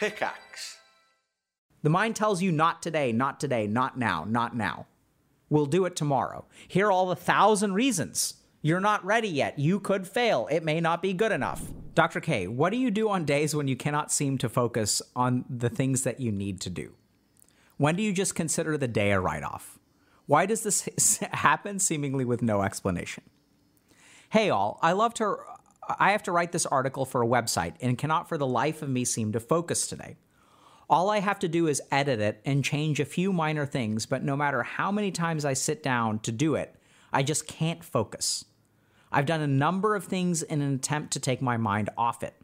Pickaxe. The mind tells you not today, not today, not now, not now. We'll do it tomorrow. Here are all the thousand reasons. You're not ready yet. You could fail. It may not be good enough. Dr. K, what do you do on days when you cannot seem to focus on the things that you need to do? When do you just consider the day a write off? Why does this happen seemingly with no explanation? Hey, all, I love to. I have to write this article for a website and cannot for the life of me seem to focus today. All I have to do is edit it and change a few minor things, but no matter how many times I sit down to do it, I just can't focus. I've done a number of things in an attempt to take my mind off it.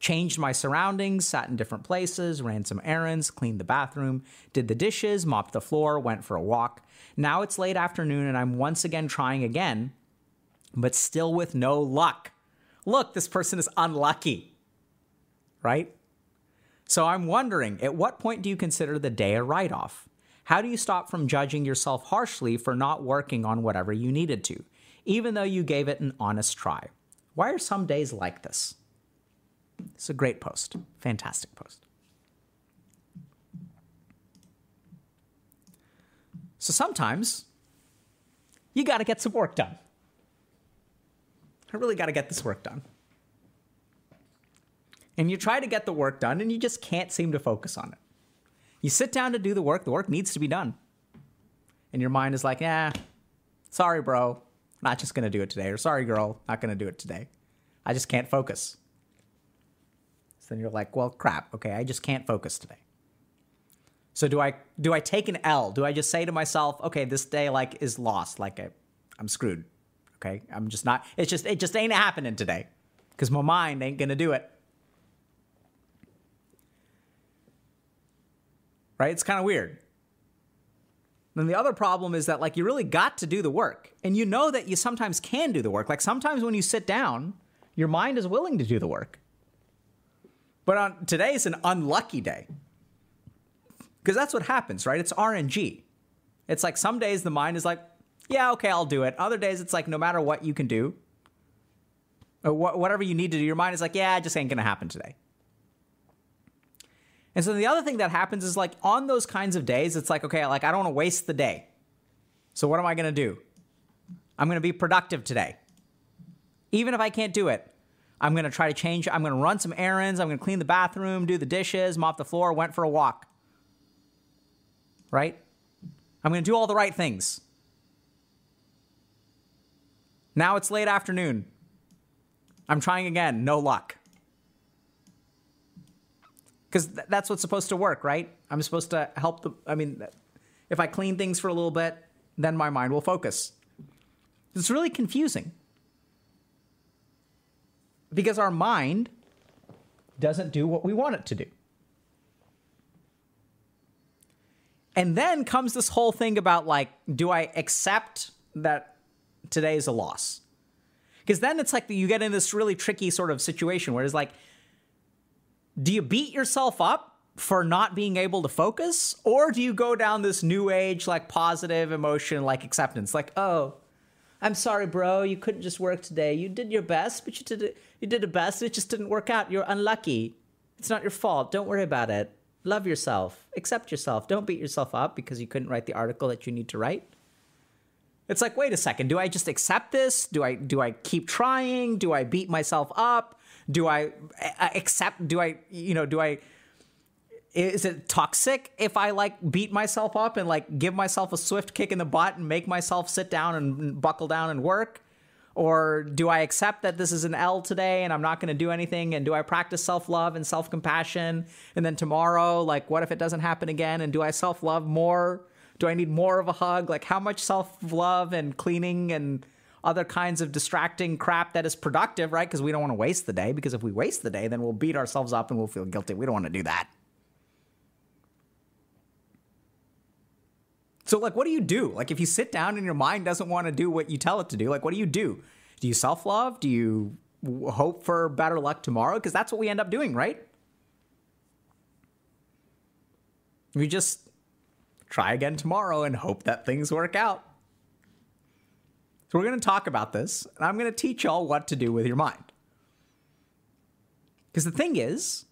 Changed my surroundings, sat in different places, ran some errands, cleaned the bathroom, did the dishes, mopped the floor, went for a walk. Now it's late afternoon and I'm once again trying again, but still with no luck. Look, this person is unlucky. Right? So I'm wondering, at what point do you consider the day a write off? How do you stop from judging yourself harshly for not working on whatever you needed to, even though you gave it an honest try? Why are some days like this? It's a great post. Fantastic post. So sometimes you got to get some work done. I really got to get this work done and you try to get the work done and you just can't seem to focus on it. You sit down to do the work, the work needs to be done. And your mind is like, "Yeah, sorry, bro, not just gonna do it today. Or sorry, girl, not gonna do it today. I just can't focus. So then you're like, well, crap, okay, I just can't focus today. So do I do I take an L? Do I just say to myself, okay, this day like is lost, like I, I'm screwed. Okay, I'm just not. It's just it just ain't happening today, because my mind ain't gonna do it. right? It's kind of weird. Then the other problem is that like you really got to do the work. And you know that you sometimes can do the work. Like sometimes when you sit down, your mind is willing to do the work. But on today is an unlucky day. Because that's what happens, right? It's RNG. It's like some days the mind is like, yeah, okay, I'll do it. Other days it's like no matter what you can do, uh, or wh- whatever you need to do, your mind is like, yeah, it just ain't gonna happen today. And so the other thing that happens is like on those kinds of days, it's like, okay, like I don't want to waste the day. So what am I to do? I'm to be productive today. Even if I can't do it, I'm to try to change. I'm to run some errands. I'm to clean the bathroom, do the dishes, mop the floor, went for a walk. Right? I'm to do all the right things. Now it's late afternoon. I'm trying again, no luck because th- that's what's supposed to work, right? I'm supposed to help the. I mean, if I clean things for a little bit, then my mind will focus. It's really confusing because our mind doesn't do what we want it to do. And then comes this whole thing about like, do I accept that today is a loss? Because then it's like you get in this really tricky sort of situation where it's like, do you beat yourself up for not being able to focus? Or do you go down this new age like positive emotion like acceptance? Like oh i'm sorry bro you couldn't just work today. You did your best but you did it you did the best it just didn't work out. You're unlucky. It's not your fault. Don't worry about it. Love yourself. Accept yourself. Don't beat yourself up because you couldn't write the article that you need to write it's like wait a second do i just accept this do i do i keep trying do i beat myself up do I accept? Do I, you know, do I? Is it toxic if I like beat myself up and like give myself a swift kick in the butt and make myself sit down and buckle down and work? Or do I accept that this is an L today and I'm not going to do anything? And do I practice self love and self compassion? And then tomorrow, like, what if it doesn't happen again? And do I self love more? Do I need more of a hug? Like, how much self love and cleaning and other kinds of distracting crap that is productive, right? Because we don't want to waste the day. Because if we waste the day, then we'll beat ourselves up and we'll feel guilty. We don't want to do that. So, like, what do you do? Like, if you sit down and your mind doesn't want to do what you tell it to do, like, what do you do? Do you self love? Do you hope for better luck tomorrow? Because that's what we end up doing, right? We just try again tomorrow and hope that things work out. So we're going to talk about this, and I'm going to teach y'all what to do with your mind. Because the thing is,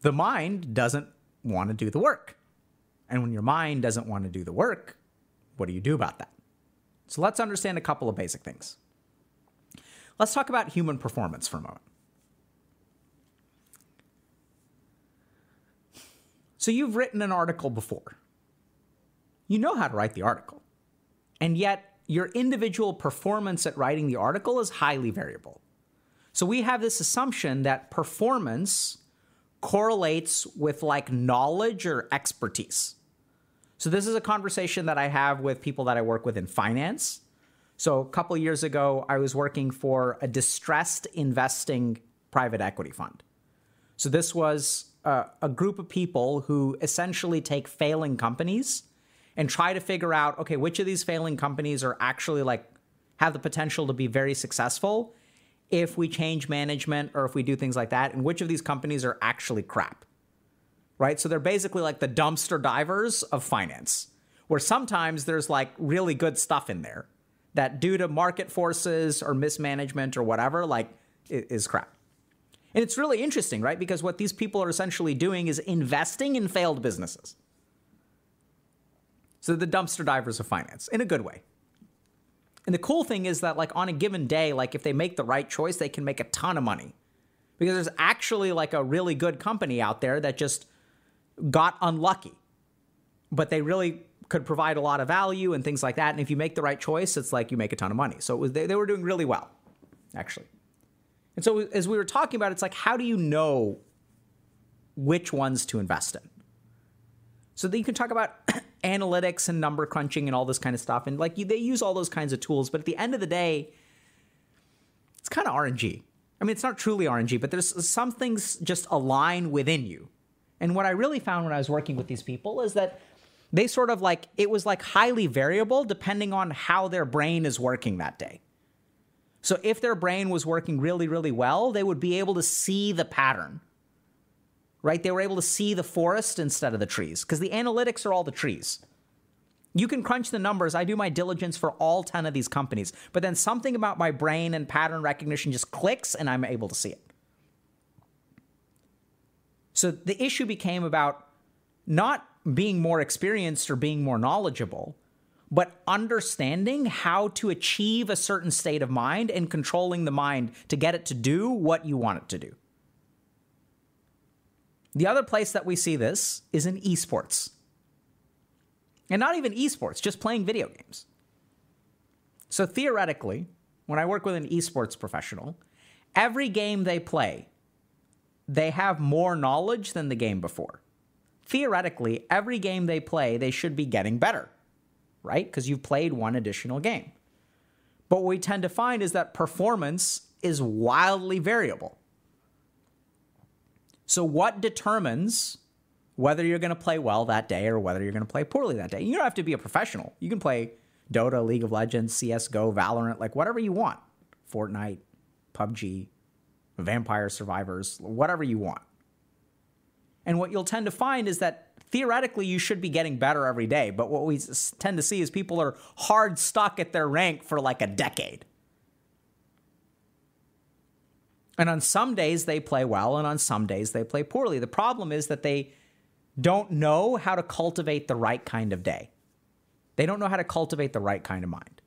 the mind doesn't want to do the work. And when your mind doesn't want to do the work, what do you do about that? So let's understand a couple of basic things. Let's talk about human performance for a moment. So you've written an article before. You know how to write the article. And yet, your individual performance at writing the article is highly variable. So we have this assumption that performance correlates with like knowledge or expertise. So this is a conversation that I have with people that I work with in finance. So a couple years ago, I was working for a distressed investing private equity fund. So this was uh, a group of people who essentially take failing companies and try to figure out okay which of these failing companies are actually like have the potential to be very successful if we change management or if we do things like that and which of these companies are actually crap right so they're basically like the dumpster divers of finance where sometimes there's like really good stuff in there that due to market forces or mismanagement or whatever like is crap and it's really interesting, right? Because what these people are essentially doing is investing in failed businesses. So the dumpster divers of finance in a good way. And the cool thing is that like on a given day, like if they make the right choice, they can make a ton of money. Because there's actually like a really good company out there that just got unlucky. But they really could provide a lot of value and things like that. And if you make the right choice, it's like you make a ton of money. So was, they, they were doing really well, actually. And so as we were talking about, it's like, how do you know which ones to invest in? So that you can talk about analytics and number crunching and all this kind of stuff. And like you, they use all those kinds of tools, but at the end of the day, it's kind of RNG. I mean, it's not truly RNG, but there's some things just align within you. And what I really found when I was working with these people is that they sort of like, it was like highly variable depending on how their brain is working that day. So if their brain was working really, really well, they would be able to see the pattern. Right? They were able to see the forest instead of the trees because the analytics are all the trees. You can crunch the numbers. I do my diligence for all 10 of these companies, but then something about my brain and pattern recognition just clicks and I'm able to see it. So the issue became about not being more experienced or being more knowledgeable, but understanding how to achieve a certain state of mind and controlling the mind to get it to do what you want it to do. The other place that we see this is in esports. And not even esports, just playing video games. So theoretically, when I work with an esports professional, every game they play, they have more knowledge than the game before. Theoretically, every game they play, they should be getting better right? Because you've played one additional game. But what we tend to find is that performance is wildly variable. So, what determines whether you're going to play well that day or whether you're going to play poorly that day? You don't have to be a professional. You can play Dota, League of Legends, CSGO, Valorant, like whatever you want. Fortnite, PUBG, Vampire Survivors, whatever you want. And what you'll tend to find is that theoretically you should be getting better every day. But what we tend to see is people are hard stuck at their rank for like a decade. And on some days they play well, and on some days they play poorly. The problem is that they don't know how to cultivate the right kind of day. They don't know how to cultivate the right kind of mind.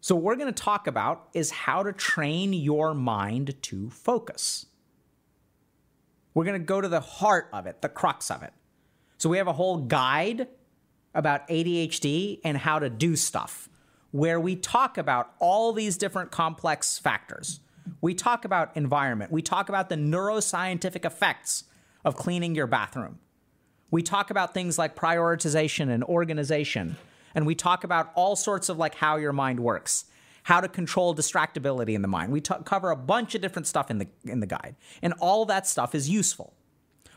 So, what we're going to talk about is how to train your mind to focus. We're going to go to the heart of it, the crux of it. So we have a whole guide about ADHD and how to do stuff where we talk about all these different complex factors. We talk about environment. We talk about the neuroscientific effects of cleaning your bathroom. We talk about things like prioritization and organization. And we talk about all sorts of like how your mind works how to control distractibility in the mind. We t- cover a bunch of different stuff in the in the guide, and all that stuff is useful.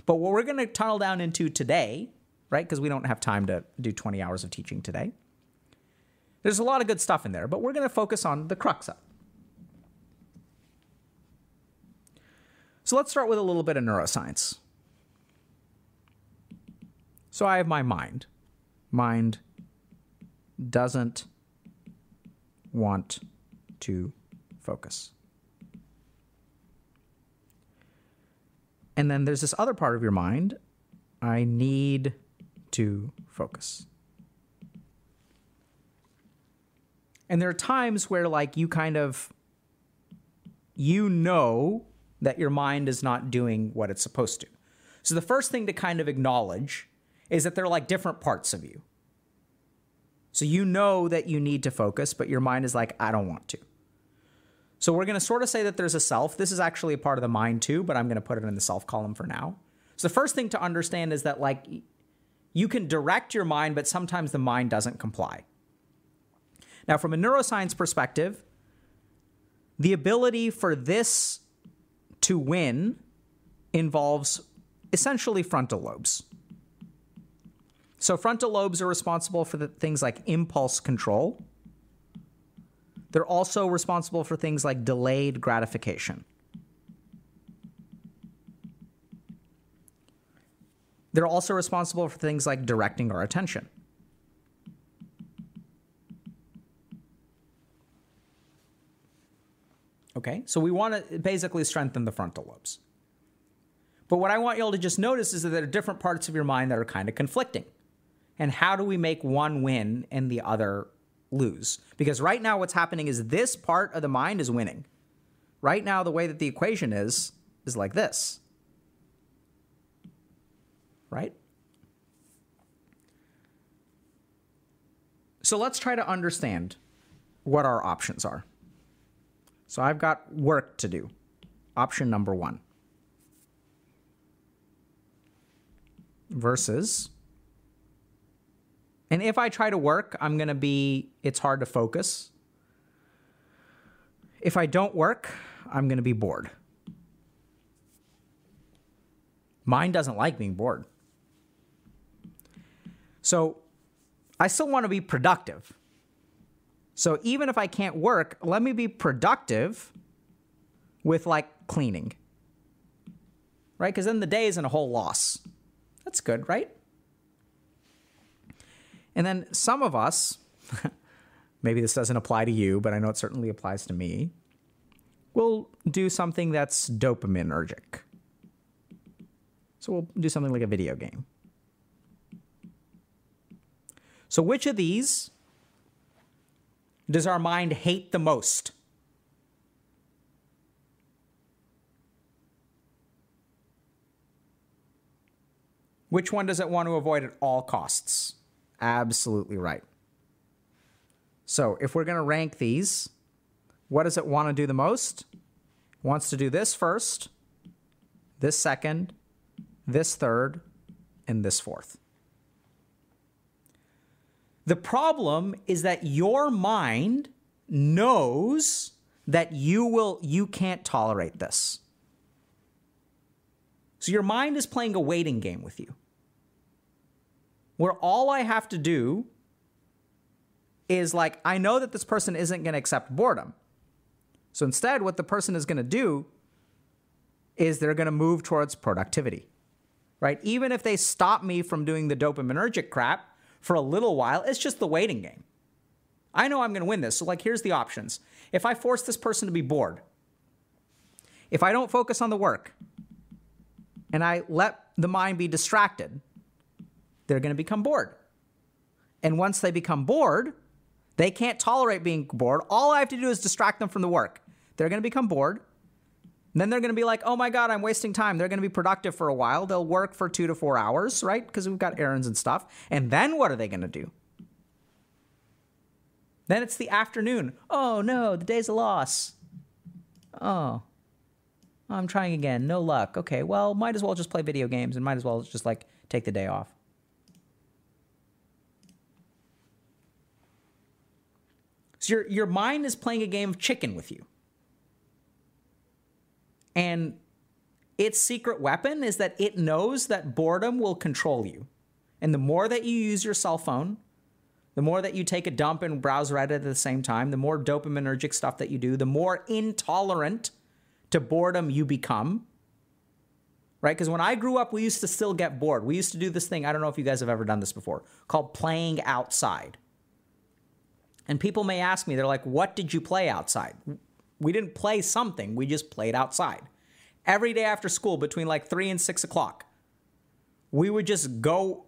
But what we're going to tunnel down into today, right? Because we don't have time to do 20 hours of teaching today. There's a lot of good stuff in there, but we're going to focus on the crux of it. So let's start with a little bit of neuroscience. So I have my mind. Mind doesn't want to focus. And then there's this other part of your mind I need to focus. And there are times where, like, you kind of, you know that your mind is not doing what it's supposed to. So the first thing to kind of acknowledge is that they're like different parts of you. So you know that you need to focus, but your mind is like, I don't want to. So we're going to sort of say that there's a self. This is actually a part of the mind too, but I'm going to put it in the self column for now. So the first thing to understand is that like you can direct your mind, but sometimes the mind doesn't comply. Now, from a neuroscience perspective, the ability for this to win involves essentially frontal lobes. So, frontal lobes are responsible for things like impulse control. They're also responsible for things like delayed gratification. They're also responsible for things like directing our attention. Okay, so we want to basically strengthen the frontal lobes. But what I want y'all to just notice is that there are different parts of your mind that are kind of conflicting. And how do we make one win and the other lose? Because right now, what's happening is this part of the mind is winning. Right now, the way that the equation is, is like this. Right? So let's try to understand what our options are. So I've got work to do. Option number one. Versus and if I try to work, I'm going to be, it's hard to focus. If I don't work, I'm going to be bored. Mine doesn't like being bored. So I still want to be productive. So even if I can't work, let me be productive with like cleaning. Right? Because then the day isn't a whole loss. That's good, right? And then some of us, maybe this doesn't apply to you, but I know it certainly applies to me, will do something that's dopaminergic. So we'll do something like a video game. So, which of these does our mind hate the most? Which one does it want to avoid at all costs? absolutely right. So if we're going to rank these, what does it want to do the most? It wants to do this first, this second, this third, and this fourth. The problem is that your mind knows that you will you can't tolerate this. So your mind is playing a waiting game with you where all I have to do is like, I know that this person isn't going to accept boredom. So instead, what the person is going to do is they're going to move towards productivity, right? Even if they stop me from doing the dopaminergic crap for a little while, it's just the waiting game. I know I'm going to win this. So, like, here's the options. If I force this person to be bored, if I don't focus on the work, and I let the mind be distracted, they're going to become bored. And once they become bored, they can't tolerate being bored. All I have to do is distract them from the work. They're going to become bored. Then they're going to be like, oh my God, I'm wasting time. They're going to be productive for a while. They'll work for two to four hours, right? Because we've got errands and stuff. And then what are they going to do? Then it's the afternoon. Oh no, the day's a loss. Oh, I'm trying again. No luck. Okay, well, might as well just play video games and might as well just like take the day off. So your your mind is playing a game of chicken with you. And its secret weapon is that it knows that boredom will control you. And the more that you use your cell phone, the more that you take a dump and browse Reddit at the same time, the more dopaminergic stuff that you do, the more intolerant to boredom you become. Right? Because when I grew up, we used to still get bored. We used to do this thing, I don't know if you guys have ever done this before, called playing outside. And people may ask me, they're like, what did you play outside? We didn't play something, we just played outside. every day after school between like three and six o'clock. We would just go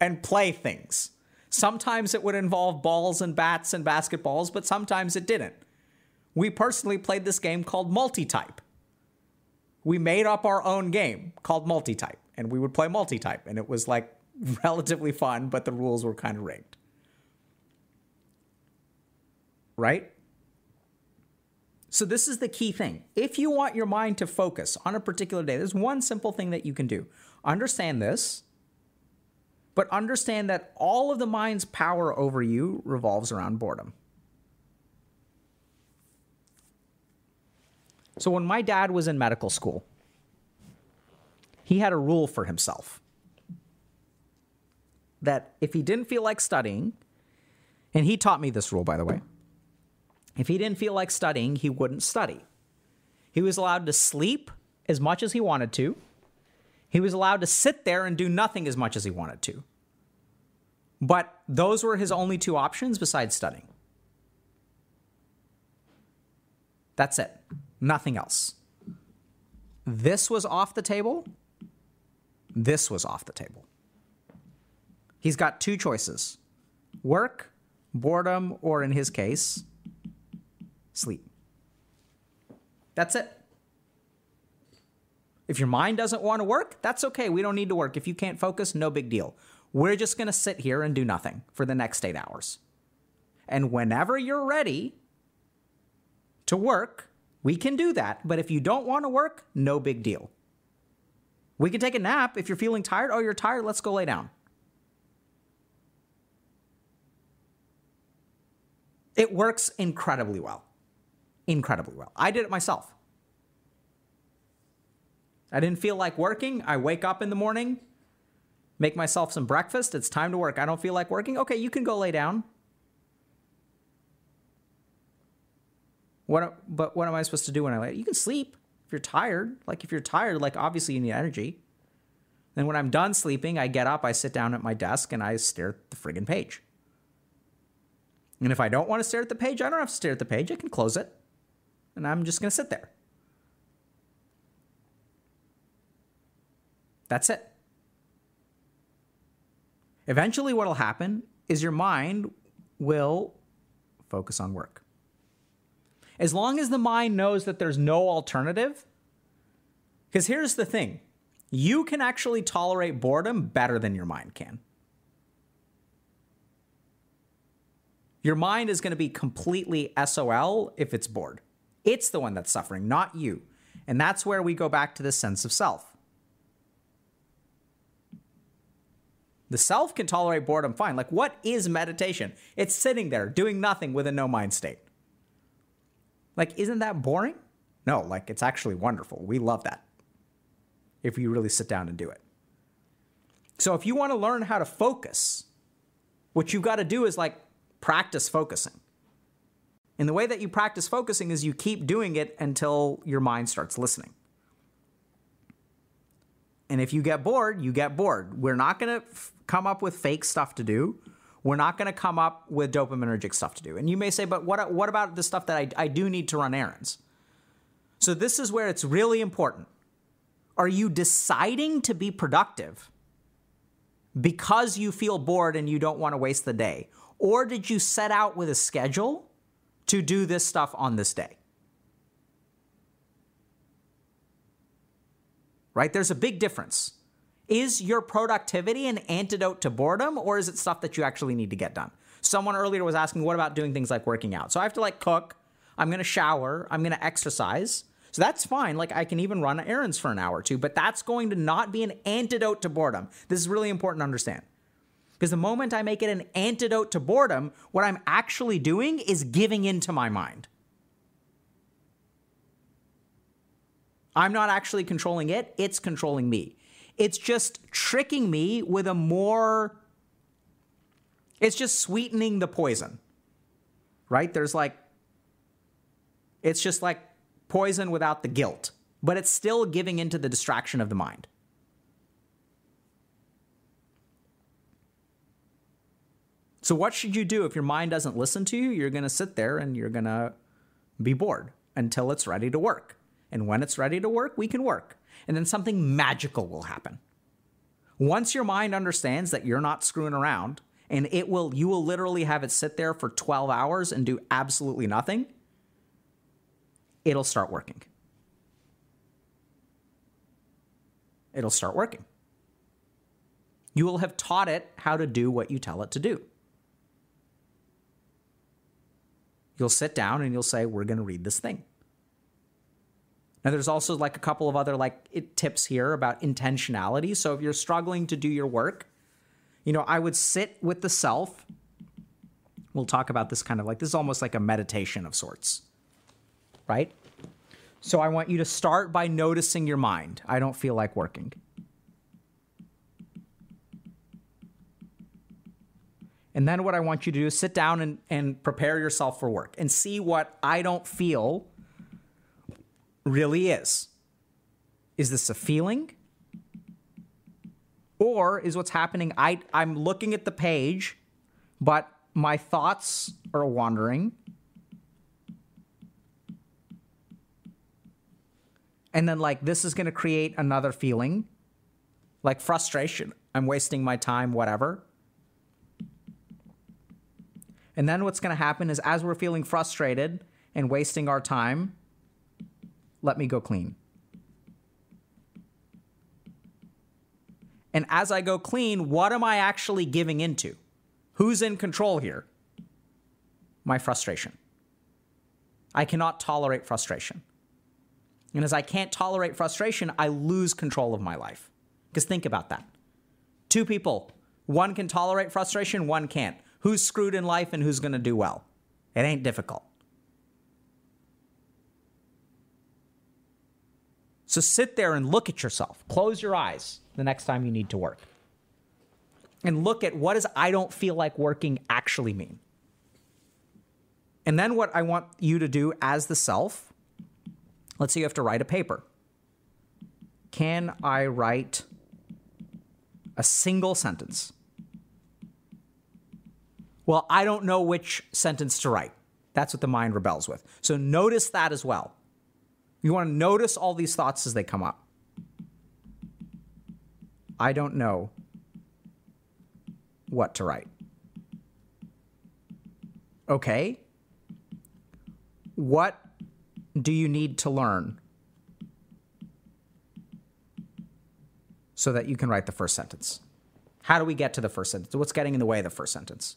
and play things. Sometimes it would involve balls and bats and basketballs, but sometimes it didn't. We personally played this game called multi-type. We made up our own game called multi-type, and we would play multi-type, and it was like relatively fun, but the rules were kind of rigged. Right? So, this is the key thing. If you want your mind to focus on a particular day, there's one simple thing that you can do. Understand this, but understand that all of the mind's power over you revolves around boredom. So, when my dad was in medical school, he had a rule for himself that if he didn't feel like studying, and he taught me this rule, by the way, if he didn't feel like studying, he wouldn't study. He was allowed to sleep as much as he wanted to. He was allowed to sit there and do nothing as much as he wanted to. But those were his only two options besides studying. That's it. Nothing else. This was off the table. This was off the table. He's got two choices work, boredom, or in his case, sleep. That's it. If your mind doesn't want to work, that's okay. We don't need to work. If you can't focus, no big deal. We're just going to sit here and do nothing for the next eight hours. And whenever you're ready to work, we can do that. But if you don't want to work, no big deal. We can take a nap. If you're feeling tired, oh, you're tired, let's go lay down. It works incredibly well incredibly well. I did it myself. I didn't feel like working. I wake up in the morning, make myself some breakfast. It's time to work. I don't feel like working. Okay, you can go lay down. What, but what am I supposed to do when I lay? You can sleep if you're tired. Like if you're tired, like obviously you need energy. Then when I'm done sleeping, I get up, I sit down at my desk, and I stare at the friggin' page. And if I don't want to stare at the page, I don't have to stare at the page. I can close it and I'm just going to sit there. That's it. Eventually, what will happen is your mind will focus on work. As long as the mind knows that there's no alternative, because here's the thing you can actually tolerate boredom better than your mind can. Your mind is going to be completely SOL if it's bored. It's the one that's suffering, not you. And that's where we go back to the sense of self. The self can tolerate boredom fine. Like, what is meditation? It's sitting there doing nothing with a no mind state. Like, isn't that boring? No, like, it's actually wonderful. We love that if you really sit down and do it. So, if you want to learn how to focus, what you've got to do is like practice focusing. And the way that you practice focusing is you keep doing it until your mind starts listening. And if you get bored, you get bored. We're not going to f- come up with fake stuff to do. We're not going to come up with dopaminergic stuff to do. And you may say, but what, what about the stuff that I, I do need to run errands? So this is where it's really important. Are you deciding to be productive because you feel bored and you don't want to waste the day? Or did you set out with a schedule to do this stuff on this day. Right? There's a big difference. Is your productivity an antidote to boredom or is it stuff that you actually need to get done? Someone earlier was asking, what about doing things like working out? So I have to like cook, I'm gonna shower, I'm gonna exercise. So that's fine. Like I can even run errands for an hour or two, but that's going to not be an antidote to boredom. This is really important to understand. Because the moment I make it an antidote to boredom, what I'm actually doing is giving into my mind. I'm not actually controlling it, it's controlling me. It's just tricking me with a more, it's just sweetening the poison, right? There's like, it's just like poison without the guilt, but it's still giving into the distraction of the mind. So, what should you do if your mind doesn't listen to you? You're going to sit there and you're going to be bored until it's ready to work. And when it's ready to work, we can work. And then something magical will happen. Once your mind understands that you're not screwing around and it will you will literally have it sit there for 12 hours and do absolutely nothing, it'll start working. It'll start working. You will have taught it how to do what you tell it to do. You'll sit down and you'll say, We're going to read this thing. Now, there's also like a couple of other like tips here about intentionality. So if you're struggling to do your work, you know, I would sit with the self. We'll talk about this kind of like this is almost like a meditation of sorts, right? So I want you to start by noticing your mind. I don't feel like working. And then what I want you to do is sit down and, and prepare yourself for work and see what I don't feel really is. Is this a feeling? Or is what's happening, I, I'm looking at the page, but my thoughts are wandering. And then, like, this is going to create another feeling, like frustration. I'm wasting my time, whatever. And then what's going to happen is as we're feeling frustrated and wasting our time, let me go clean. And as I go clean, what am I actually giving into? Who's in control here? My frustration. I cannot tolerate frustration. And as I can't tolerate frustration, I lose control of my life. Because think about that. Two people, one can tolerate frustration, one can't who's screwed in life and who's going to do well. It ain't difficult. So sit there and look at yourself. Close your eyes the next time you need to work. And look at what does I don't feel like working actually mean? And then what I want you to do as the self, let's say you have to write a paper. Can I write a single sentence well, I don't know which sentence to write. That's what the mind rebels with. So notice that as well. You want to notice all these thoughts as they come up. I don't know what to write. Okay. What do you need to learn so that you can write the first sentence? How do we get to the first sentence? What's getting in the way of the first sentence?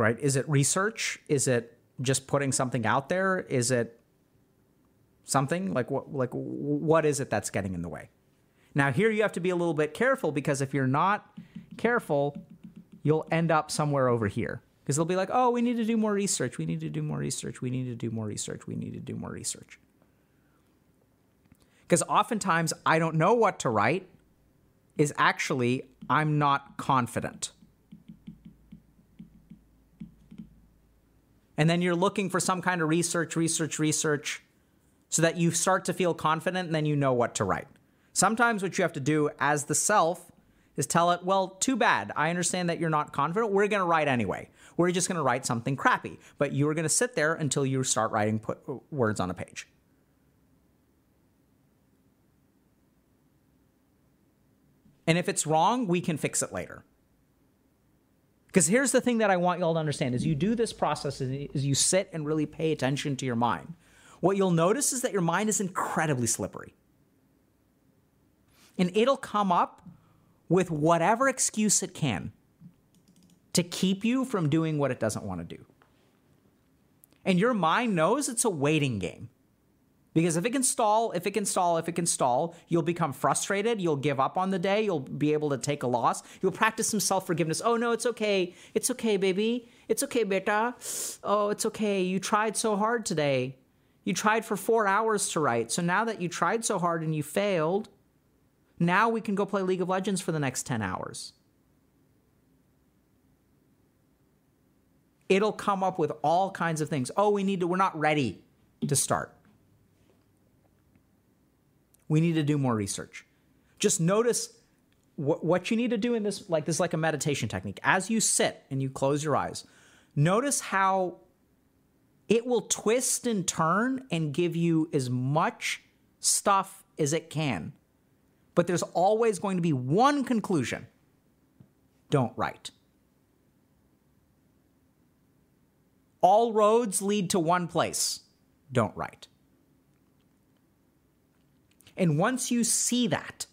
Right? Is it research? Is it just putting something out there? Is it something like what like what is it that's getting in the way? Now here you have to be a little bit careful because if you're not careful, you'll end up somewhere over here. Because they'll be like, "Oh, we need to do more research. We need to do more research. We need to do more research. We need to do more research." Because oftentimes I don't know what to write is actually I'm not confident. And then you're looking for some kind of research, research, research, so that you start to feel confident and then you know what to write. Sometimes what you have to do as the self is tell it, well, too bad. I understand that you're not confident. We're going to write anyway. We're just going to write something crappy. But you're going to sit there until you start writing put uh, words on a page. And if it's wrong, we can fix it later. Because here's the thing that I want y'all to understand is you do this process is you sit and really pay attention to your mind. What you'll notice is that your mind is incredibly slippery. And it'll come up with whatever excuse it can to keep you from doing what it doesn't want to do. And your mind knows it's a waiting game. Because if it can stall, if it can stall, if it can stall, you'll become frustrated. You'll give up on the day. You'll be able to take a loss. You'll practice some self forgiveness. Oh, no, it's okay. It's okay, baby. It's okay, beta. Oh, it's okay. You tried so hard today. You tried for four hours to write. So now that you tried so hard and you failed, now we can go play League of Legends for the next 10 hours. It'll come up with all kinds of things. Oh, we need to, we're not ready to start we need to do more research. Just notice what, what you need to do in this, like this is like a meditation technique. As you sit and you close your eyes, notice how It will twist and turn and give you as much stuff as it can. But there's always going to be one conclusion don't write. All roads lead to one place don't write. And once you see that,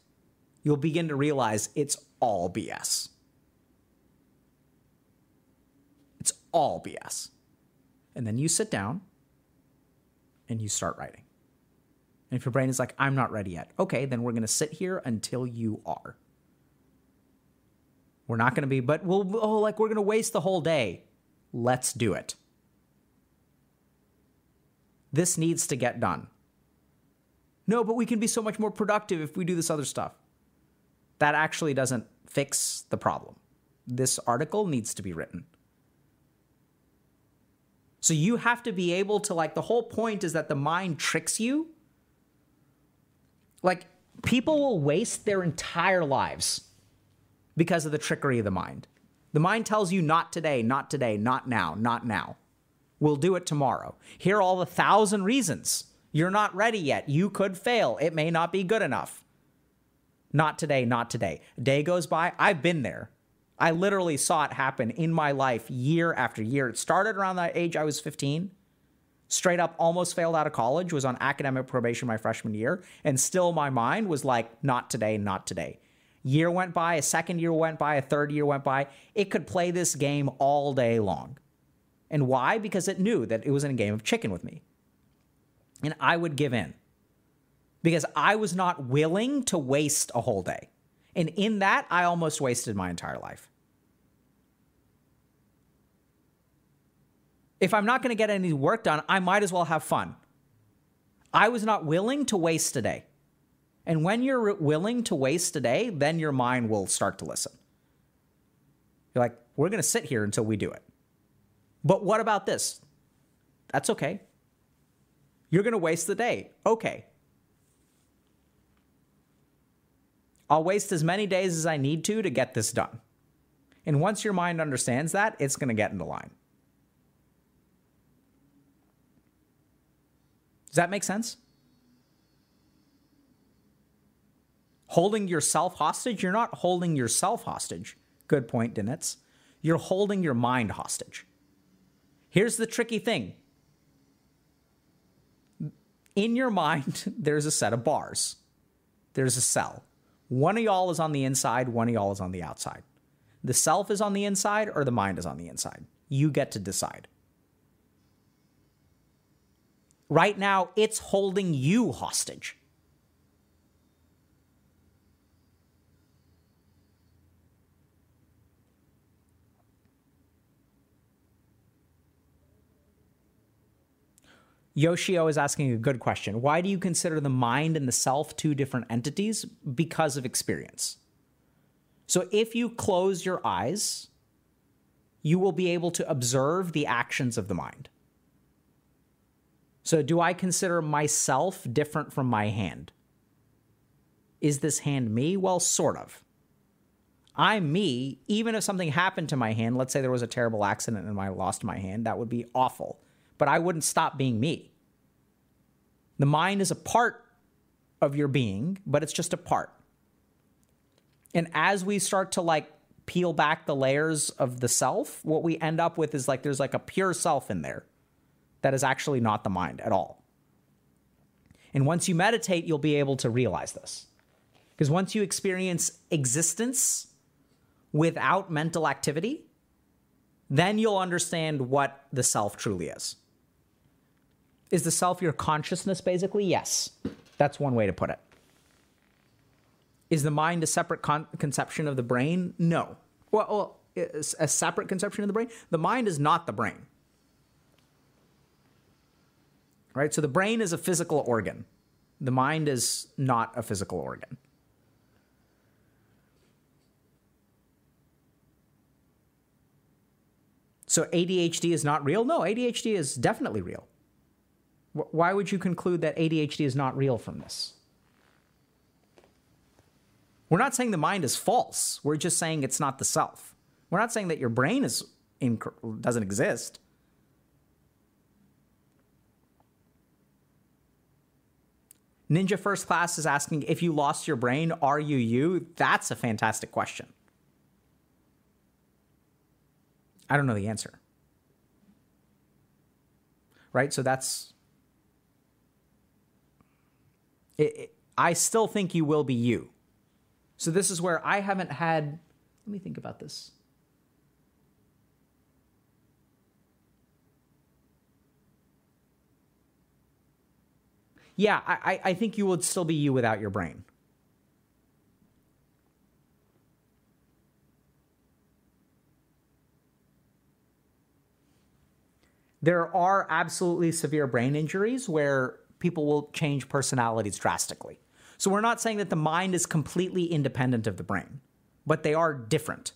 you'll begin to realize it's all BS. It's all BS. And then you sit down and you start writing. And if your brain is like, I'm not ready yet, okay, then we're going to sit here until you are. We're not going to be, but we'll, oh, like we're going to waste the whole day. Let's do it. This needs to get done. No, but we can be so much more productive if we do this other stuff. That actually doesn't fix the problem. This article needs to be written. So you have to be able to, like, the whole point is that the mind tricks you like people will waste their entire lives because of the trickery of the mind. The mind tells you not today, not today, not now, not now. We'll do it tomorrow. Here are all the thousand reasons. You're not ready yet. You could fail. It may not be good enough. Not today, not today. Day goes by. I've been there. I literally saw it happen in my life year after year. It started around that age I was 15 straight up almost failed out of college, was on academic probation my freshman year, and still my mind was like, not today, not today. Year went by, a second year went by, a third year went by. It could play this game all day long. And why? Because it knew that it was in a game of chicken with me. And I would give in because I was not willing to waste a whole day. And in that, I almost wasted my entire life. if I'm not going to get any work done, I might as well have fun. I was not willing to waste a day. And when you're willing to waste a day, then your mind will start to listen. You're like, we're going to sit here until we do it. But what about this? That's okay. You're going to waste the day. Okay. I'll waste as many days as I need to to get this done. And once your mind understands that, it's going to get into line. Does that make sense? Holding yourself hostage, you're not holding yourself hostage. Good point, Dinitz. You're holding your mind hostage. Here's the tricky thing in your mind, there's a set of bars, there's a cell. One of y'all is on the inside, one of y'all is on the outside. The self is on the inside, or the mind is on the inside. You get to decide. Right now, it's holding you hostage. Yoshio is asking a good question. Why do you consider the mind and the self two different entities? Because of experience. So if you close your eyes, you will be able to observe the actions of the mind. So, do I consider myself different from my hand? Is this hand me? Well, sort of. I'm me, even if something happened to my hand, let's say there was a terrible accident and I lost my hand, that would be awful. But I wouldn't stop being me. The mind is a part of your being, but it's just a part. And as we start to like peel back the layers of the self, what we end up with is like there's like a pure self in there that is actually not the mind at all. And once you meditate, you'll be able to realize this. Because once you experience existence without mental activity, then you'll understand what the self truly is. Is the self your consciousness, basically? Yes. That's one way to put it. Is the mind a separate con- conception of the brain? No. Well, well, a separate conception of the brain? The mind is not the brain right? So the brain is a physical organ, the mind is not a physical organ. So ADHD is not real? No, ADHD is definitely real. Why would you conclude that ADHD is not real from this? We're not saying the mind is false. We're just saying it's not the self. We're not saying that your brain is inc- doesn't exist. Ninja First Class is asking if you lost your brain, are you you? That's a fantastic question. I don't know the answer. Right? So that's it, it, I still think you will be you. So this is where I haven't had. Let me think about this. yeah, I, I think you would still be you without your brain. There are absolutely severe brain injuries where people will change personalities drastically. So we're not saying that the mind is completely independent of the brain, but they are different.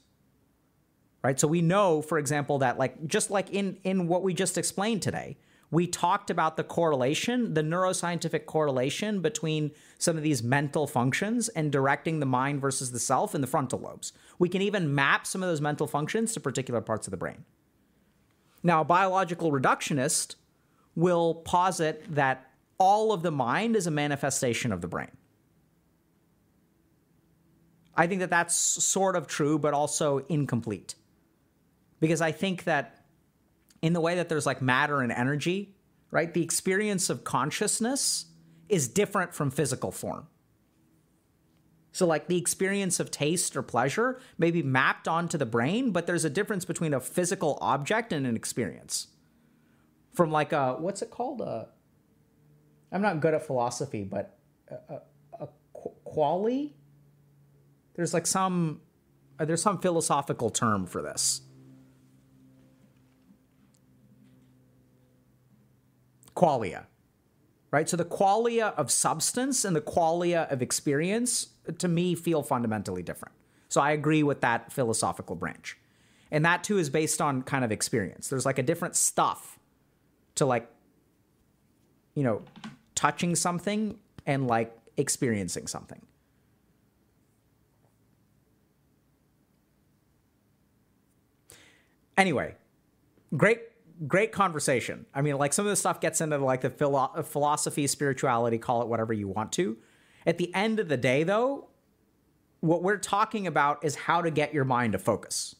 Right? So we know, for example, that like just like in in what we just explained today, we talked about the correlation, the neuroscientific correlation between some of these mental functions and directing the mind versus the self in the frontal lobes. We can even map some of those mental functions to particular parts of the brain. Now, a biological reductionist will posit that all of the mind is a manifestation of the brain. I think that that's sort of true, but also incomplete. Because I think that in the way that there's like matter and energy, right? The experience of consciousness is different from physical form. So, like the experience of taste or pleasure may be mapped onto the brain, but there's a difference between a physical object and an experience. From like a, what's it called? A, I'm not good at philosophy, but uh, uh, a, a, a quali? There's like some, uh, there's some philosophical term for this. qualia, right? So the qualia of substance and the qualia of experience, to me, feel fundamentally different. So I agree with that philosophical branch. And that too is based on kind of experience. There's like a different stuff to like, you know, touching something and like experiencing something. Anyway, great great conversation. I mean, like some of the stuff gets into like the philo- philosophy, spirituality, call it whatever you want to. At the end of the day, though, what we're talking about is how to get your mind to focus.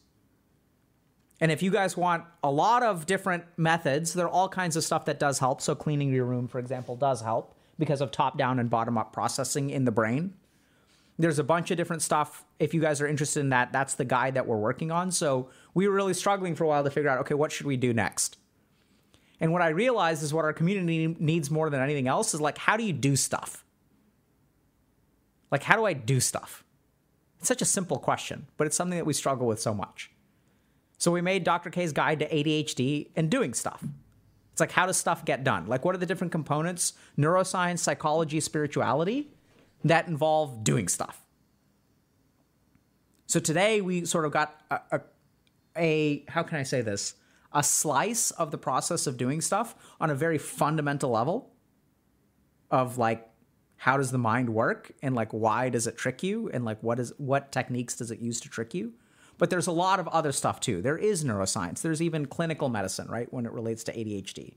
And if you guys want a lot of different methods, there are all kinds of stuff that does help. So, cleaning your room, for example, does help because of top down and bottom up processing in the brain. There's a bunch of different stuff. If you guys are interested in that, that's the guide that we're working on. So we were really struggling for a while to figure out, okay, what should we do next? And what I realized is what our community needs more than anything else is like, how do you do stuff? Like, how do I do stuff? It's such a simple question, but it's something that we struggle with so much. So we made Dr. K's guide to ADHD and doing stuff. It's like, how does stuff get done? Like, what are the different components? Neuroscience, psychology, spirituality that involve doing stuff. So today we sort of got a, a, a, how can I say this? A slice of the process of doing stuff on a very fundamental level of like how does the mind work and like why does it trick you and like what is what techniques does it use to trick you? But there's a lot of other stuff too. There is neuroscience. There's even clinical medicine, right, when it relates to ADHD.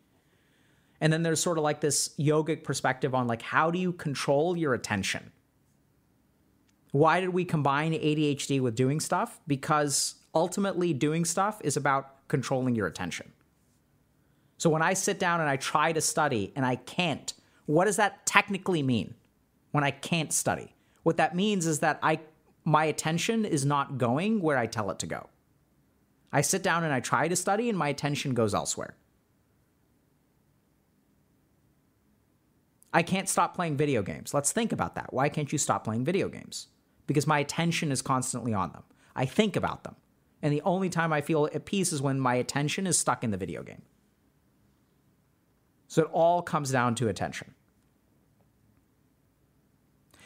And then there's sort of like this yogic perspective on like how do you control your attention? Why did we combine ADHD with doing stuff? Because ultimately doing stuff is about controlling your attention. So when I sit down and I try to study and I can't, what does that technically mean? When I can't study. What that means is that I my attention is not going where I tell it to go. I sit down and I try to study and my attention goes elsewhere. I can't stop playing video games. Let's think about that. Why can't you stop playing video games? Because my attention is constantly on them. I think about them. And the only time I feel at peace is when my attention is stuck in the video game. So it all comes down to attention.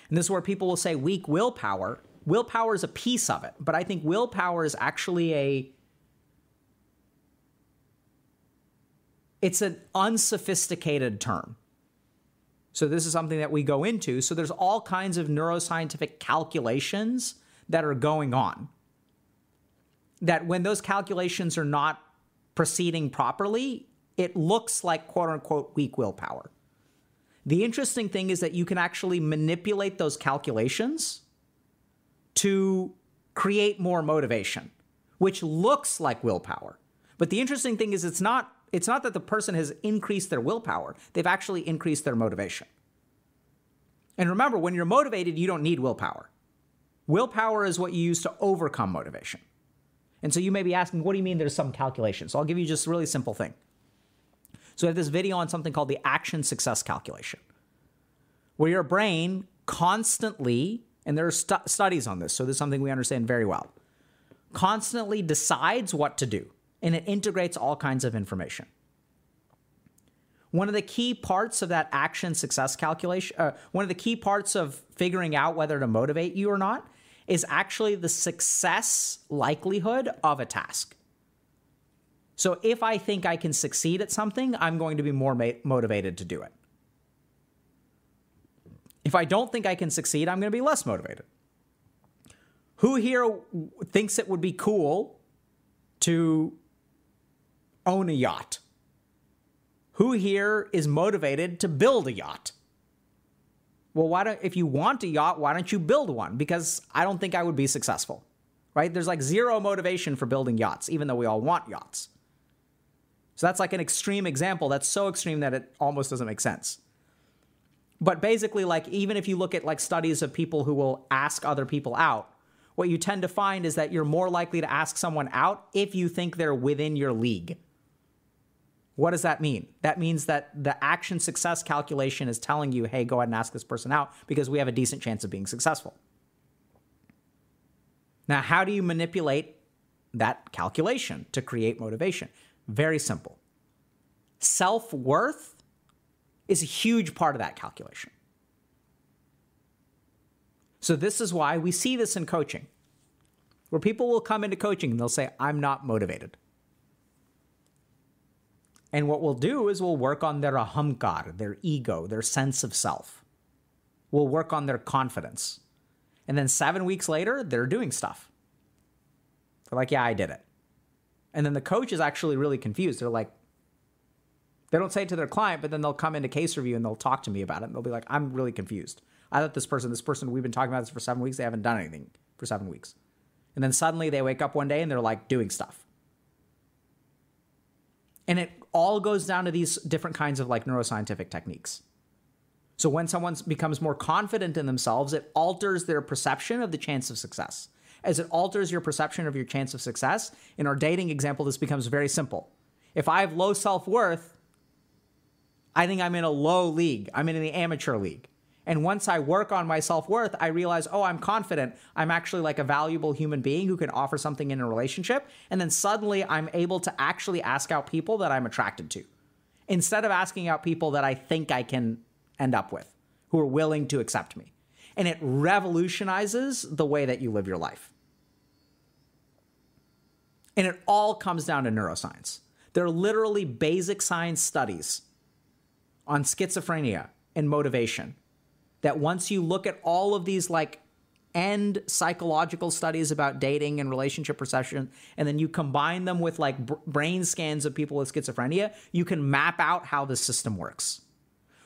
And this is where people will say weak willpower. Willpower is a piece of it, but I think willpower is actually a it's an unsophisticated term. So this is something that we go into. So there's all kinds of neuroscientific calculations that are going on. That when those calculations are not proceeding properly, it looks like quote unquote weak willpower. The interesting thing is that you can actually manipulate those calculations to create more motivation, which looks like willpower. But the interesting thing is it's not it's not that the person has increased their willpower. They've actually increased their motivation. And remember, when you're motivated, you don't need willpower. Willpower is what you use to overcome motivation. And so you may be asking, what do you mean there's some calculation? So I'll give you just a really simple thing. So we have this video on something called the action success calculation, where your brain constantly, and there are stu- studies on this, so this is something we understand very well, constantly decides what to do, and it integrates all kinds of information. One of the key parts of that action success calculation, uh, one of the key parts of figuring out whether to motivate you or not is actually the success likelihood of a task. So if I think I can succeed at something, I'm going to be more ma- motivated to do it. If I don't think I can succeed, I'm going to be less motivated. Who here thinks it would be cool to own a yacht? Who here is motivated to build a yacht? well, why don't, if you want a yacht, why don't you build one? Because I don't think I would be successful, right? There's like zero motivation for building yachts, even though we all want yachts. So that's like an extreme example. That's so extreme that it almost doesn't make sense. But basically, like, even if you look at like studies of people who will ask other people out, what you tend to find is that you're more likely to ask someone out if you think they're within your league. What does that mean? That means that the action success calculation is telling you, hey, go ahead and ask this person out because we have a decent chance of being successful. Now, how do you manipulate that calculation to create motivation? Very simple. Self worth is a huge part of that calculation. So, this is why we see this in coaching, where people will come into coaching and they'll say, I'm not motivated. And what we'll do is we'll work on their ahamkar, their ego, their sense of self. We'll work on their confidence. And then seven weeks later, they're doing stuff. They're like, yeah, I did it. And then the coach is actually really confused. They're like, they don't say it to their client, but then they'll come into case review and they'll talk to me about it. And they'll be like, I'm really confused. I thought this person, this person, we've been talking about this for seven weeks. They haven't done anything for seven weeks. And then suddenly they wake up one day and they're like doing stuff. And it all goes down to these different kinds of like neuroscientific techniques. So when someone becomes more confident in themselves, it alters their perception of the chance of success. As it alters your perception of your chance of success, in our dating example, this becomes very simple. If I have low self worth, I think I'm in a low league. I'm in the amateur league. And once I work on my self worth, I realize, oh, I'm confident. I'm actually like a valuable human being who can offer something in a relationship. And then suddenly I'm able to actually ask out people that I'm attracted to instead of asking out people that I think I can end up with who are willing to accept me. And it revolutionizes the way that you live your life. And it all comes down to neuroscience. There are literally basic science studies on schizophrenia and motivation that once you look at all of these like end psychological studies about dating and relationship perception and then you combine them with like b- brain scans of people with schizophrenia you can map out how the system works.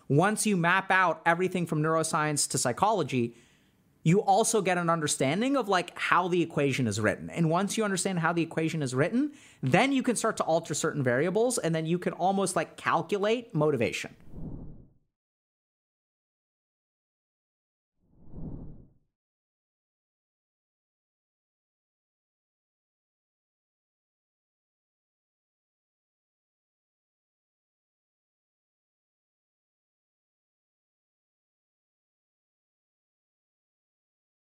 Once you map out everything from neuroscience to psychology you also get an understanding of like how the equation is written. And once you understand how the equation is written then you can start to alter certain variables and then you can almost like calculate motivation